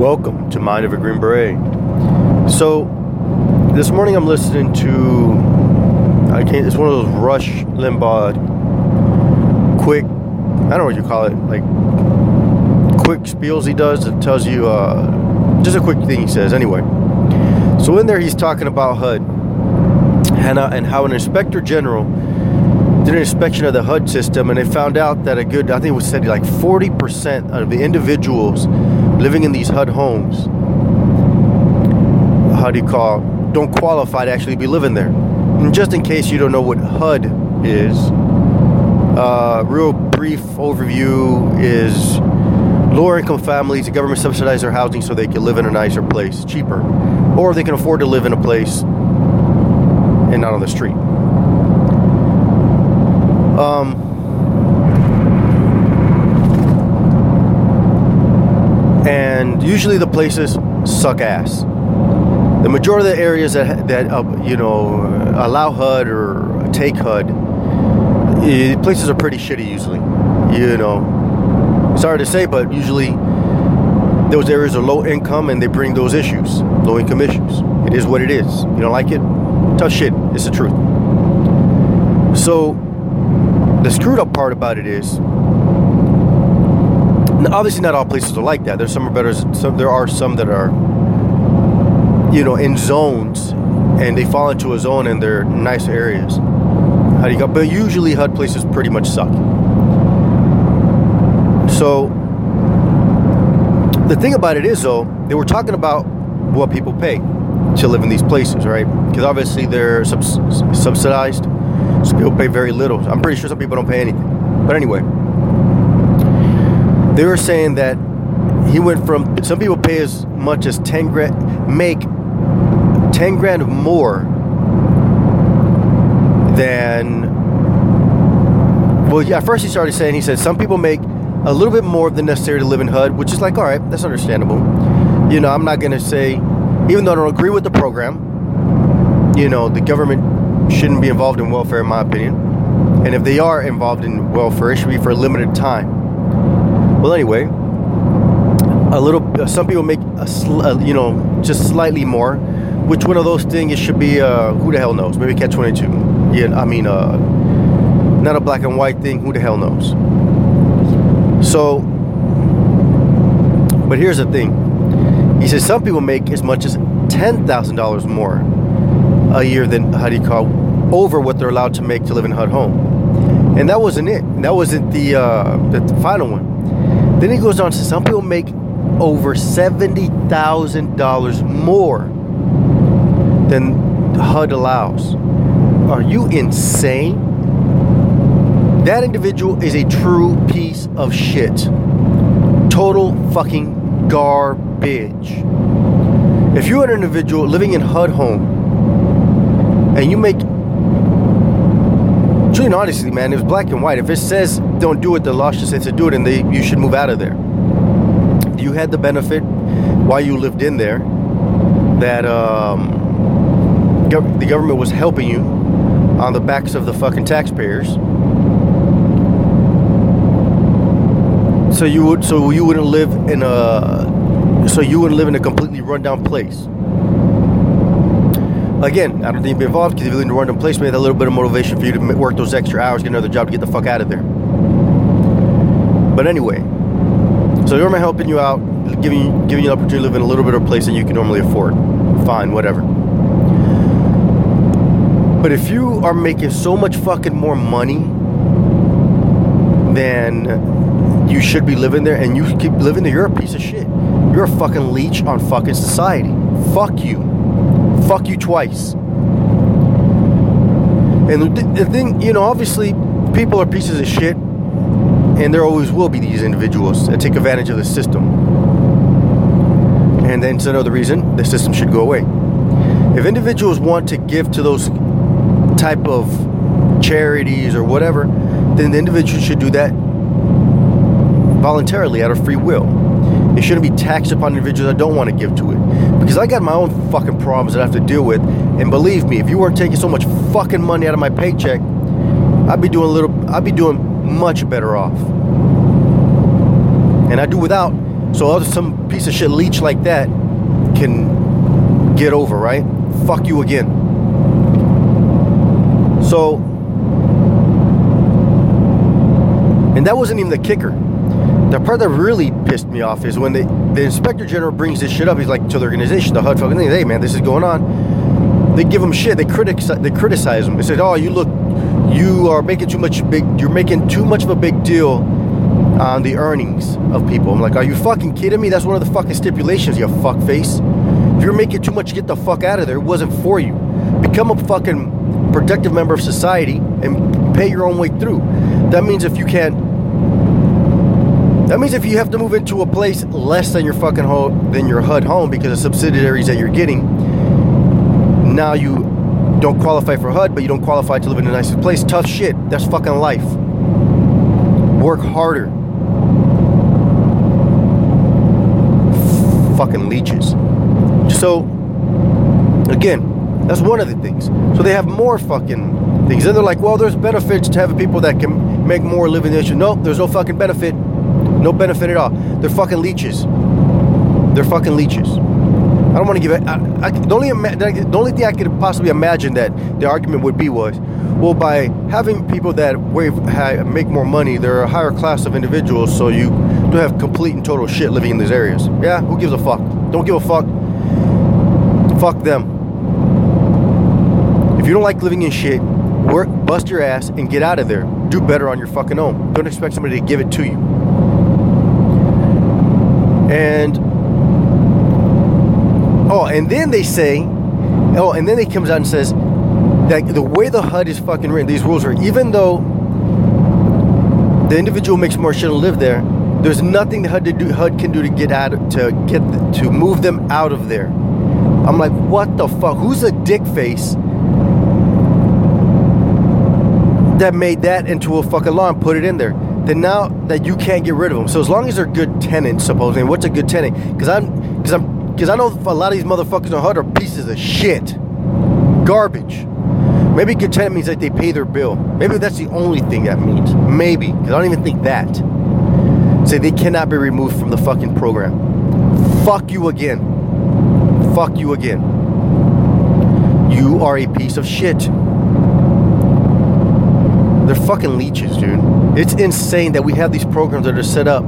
Welcome to Mind of a Green Beret. So, this morning I'm listening to, I can't, it's one of those Rush Limbaugh quick, I don't know what you call it, like quick spiels he does that tells you, uh, just a quick thing he says anyway. So, in there he's talking about HUD and, uh, and how an inspector general did an inspection of the HUD system and they found out that a good, I think it was said like 40% of the individuals living in these HUD homes, how do you call, don't qualify to actually be living there. And just in case you don't know what HUD is, uh, real brief overview is lower income families, the government subsidizes their housing so they can live in a nicer place, cheaper, or they can afford to live in a place and not on the street. Um, and usually the places suck ass. The majority of the areas that that uh, you know allow HUD or take HUD, places are pretty shitty usually. You know, sorry to say, but usually those areas are low income and they bring those issues, low income issues. It is what it is. You don't like it? Tough shit. It's the truth. So the screwed up part about it is obviously not all places are like that. There's some are better. Some, there are some that are, you know, in zones, and they fall into a zone and they're nice areas. How do you go? But usually HUD places pretty much suck. So the thing about it is though, they were talking about what people pay to live in these places, right? Because obviously they're subs- subsidized, people pay very little. I'm pretty sure some people don't pay anything. But anyway they were saying that he went from some people pay as much as 10 grand make 10 grand more than well yeah first he started saying he said some people make a little bit more than necessary to live in hud which is like all right that's understandable you know i'm not going to say even though i don't agree with the program you know the government shouldn't be involved in welfare in my opinion and if they are involved in welfare it should be for a limited time well, anyway, a little. Uh, some people make a, sl- uh, you know, just slightly more. Which one of those things it should be? Uh, who the hell knows? Maybe catch twenty two. Yeah, I mean, uh, not a black and white thing. Who the hell knows? So, but here's the thing. He says some people make as much as ten thousand dollars more a year than how do you call over what they're allowed to make to live in HUD home. And that wasn't it. That wasn't the uh, the final one. Then he goes on to some people make over $70,000 more than HUD allows. Are you insane? That individual is a true piece of shit. Total fucking garbage. If you're an individual living in HUD home and you make and honestly, man, it was black and white. If it says don't do it, the law should say to do it, and they you should move out of there. You had the benefit while you lived in there that um, the government was helping you on the backs of the fucking taxpayers. So you would so you wouldn't live in a so you wouldn't live in a completely rundown place again, I don't think you'd be involved because if you live in a random place, maybe that little bit of motivation for you to work those extra hours, get another job to get the fuck out of there. But anyway, so the government helping you out, giving giving you an opportunity to live in a little bit of a place that you can normally afford. Fine, whatever. But if you are making so much fucking more money than you should be living there and you keep living there, you're a piece of shit. You're a fucking leech on fucking society. Fuck you fuck you twice. And the, thing, you know, obviously, people are pieces of shit, and there always will be these individuals that take advantage of the system. And then, it's another reason the system should go away. If individuals want to give to those type of charities or whatever, then the individual should do that voluntarily out of free will. It shouldn't be taxed upon individuals that don't want to give to it. Because I got my own fucking problems that I have to deal with. And believe me, if you weren't taking so much fucking money out of my paycheck, I'd be doing a little I'd be doing much better off. And I do without so other some piece of shit leech like that can get over, right? Fuck you again. So, and that wasn't even the kicker. The part that really pissed me off is when the, the inspector general brings this shit up. He's like to the organization, the HUD fucking thing. Hey man, this is going on. They give him shit. They criticize. They criticize him. They say, "Oh, you look, you are making too much big. You're making too much of a big deal on the earnings of people." I'm like, "Are you fucking kidding me? That's one of the fucking stipulations, you fuckface. If you're making too much, get the fuck out of there. It wasn't for you. Become a fucking productive member of society and pay your own way through. That means if you can't." That means if you have to move into a place less than your fucking home, than your HUD home because of subsidiaries that you're getting, now you don't qualify for HUD, but you don't qualify to live in a nice place. Tough shit. That's fucking life. Work harder. Fucking leeches. So, again, that's one of the things. So they have more fucking things. And they're like, well, there's benefits to having people that can make more living than you. No, there's no fucking benefit. No benefit at all. They're fucking leeches. They're fucking leeches. I don't want to give it. I, I, the, only, the only thing I could possibly imagine that the argument would be was, well, by having people that wave, make more money, they're a higher class of individuals, so you don't have complete and total shit living in these areas. Yeah, who gives a fuck? Don't give a fuck. Fuck them. If you don't like living in shit, work, bust your ass, and get out of there. Do better on your fucking own. Don't expect somebody to give it to you. And oh, and then they say, oh, and then he comes out and says that the way the HUD is fucking written, these rules are even though the individual makes more shit to live there, there's nothing the HUD, do, HUD can do to get out to get to move them out of there. I'm like, what the fuck? Who's a dick face that made that into a fucking law and put it in there? Then now that you can't get rid of them. So as long as they're good tenants, supposedly, what's a good tenant? Because I'm, because I'm, because I know a lot of these motherfuckers on HUD are pieces of shit, garbage. Maybe good tenant means that they pay their bill. Maybe that's the only thing that means. Maybe because I don't even think that. Say they cannot be removed from the fucking program. Fuck you again. Fuck you again. You are a piece of shit. They're fucking leeches, dude. It's insane that we have these programs that are set up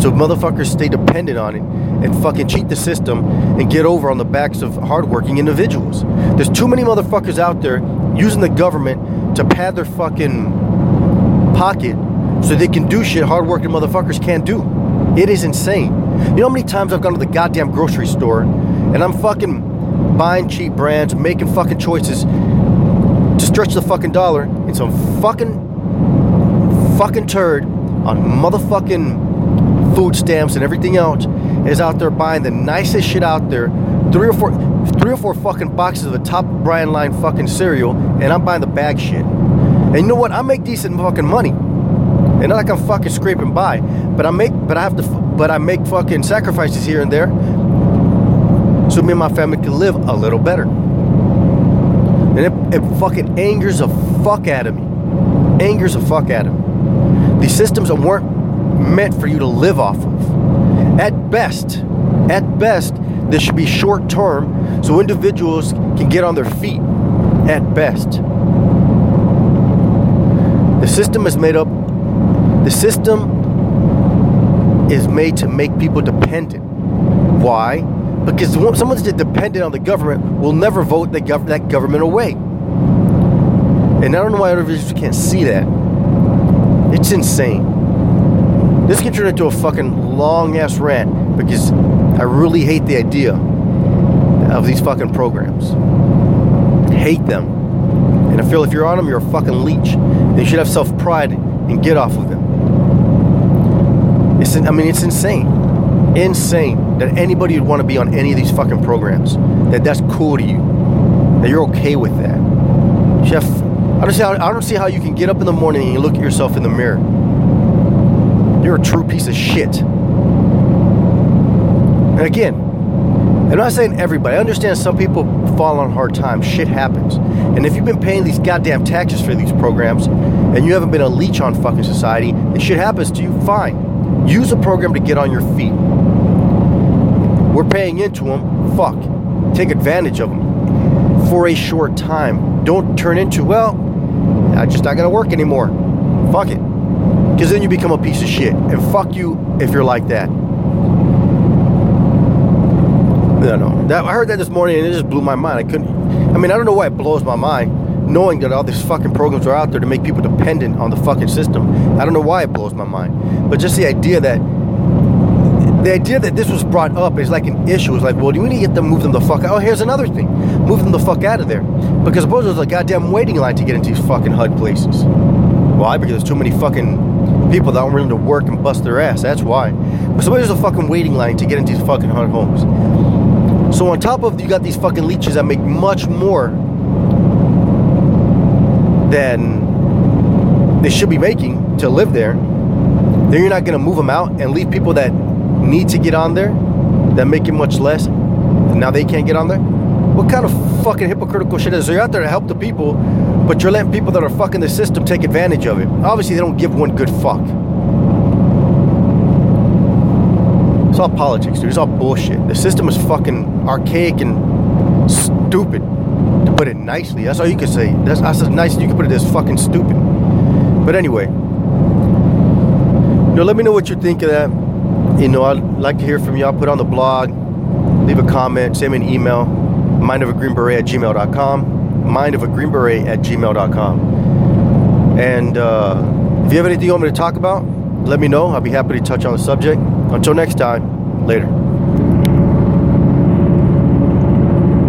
so motherfuckers stay dependent on it and fucking cheat the system and get over on the backs of hardworking individuals. There's too many motherfuckers out there using the government to pad their fucking pocket so they can do shit hardworking motherfuckers can't do. It is insane. You know how many times I've gone to the goddamn grocery store and I'm fucking buying cheap brands, making fucking choices to stretch the fucking dollar and some fucking fucking turd on motherfucking food stamps and everything else is out there buying the nicest shit out there. Three or four three or four fucking boxes of the top brand line fucking cereal and I'm buying the bag shit. And you know what? I make decent fucking money. And not like I'm fucking scraping by, but I make but I have to but I make fucking sacrifices here and there so me and my family can live a little better. And it, it fucking angers the fuck out of me. Angers the fuck out of me. These systems weren't meant for you to live off of. At best, at best, this should be short term so individuals can get on their feet. At best. The system is made up, the system is made to make people dependent. Why? Because someone that's dependent on the government will never vote that government away. And I don't know why other individuals can't see that. It's insane. This can turn into a fucking long ass rant because I really hate the idea of these fucking programs. Hate them. And I feel if you're on them, you're a fucking leech. They should have self pride and get off of them. It's, I mean, it's insane insane that anybody would want to be on any of these fucking programs. That that's cool to you. That you're okay with that. Chef, I don't see how I don't see how you can get up in the morning and you look at yourself in the mirror. You're a true piece of shit. And again, I'm not saying everybody. I understand some people fall on hard times. Shit happens. And if you've been paying these goddamn taxes for these programs and you haven't been a leech on fucking society and shit happens to you, fine. Use a program to get on your feet we're paying into them. Fuck. Take advantage of them for a short time. Don't turn into, well, I just not gonna work anymore. Fuck it. Because then you become a piece of shit. And fuck you if you're like that. No, no. That, I heard that this morning and it just blew my mind. I couldn't. I mean, I don't know why it blows my mind, knowing that all these fucking programs are out there to make people dependent on the fucking system. I don't know why it blows my mind. But just the idea that the idea that this was brought up is like an issue. It's like, well, do we need to get them, move them the fuck out? Oh, here's another thing. Move them the fuck out of there. Because suppose there's a goddamn waiting line to get into these fucking HUD places. Why? Because there's too many fucking people that aren't willing to work and bust their ass. That's why. But suppose there's a fucking waiting line to get into these fucking HUD homes. So on top of you got these fucking leeches that make much more than they should be making to live there. Then you're not gonna move them out and leave people that need to get on there that make it much less. Now they can't get on there. What kind of fucking hypocritical shit is? So you're out there to help the people, but you're letting people that are fucking the system take advantage of it. Obviously, they don't give one good fuck. It's all politics, dude. It's all bullshit. The system is fucking archaic and stupid, to put it nicely. That's all you can say. That's, that's as nice as you can put it. As fucking stupid. But anyway, you know, let me know what you think of that. You know, I'd like to hear from y'all. Put on the blog, leave a comment, send me an email. Mindofagreenberet at gmail.com. Mindofagreenberet at gmail.com. And uh, if you have anything you want me to talk about, let me know. I'll be happy to touch on the subject. Until next time, later.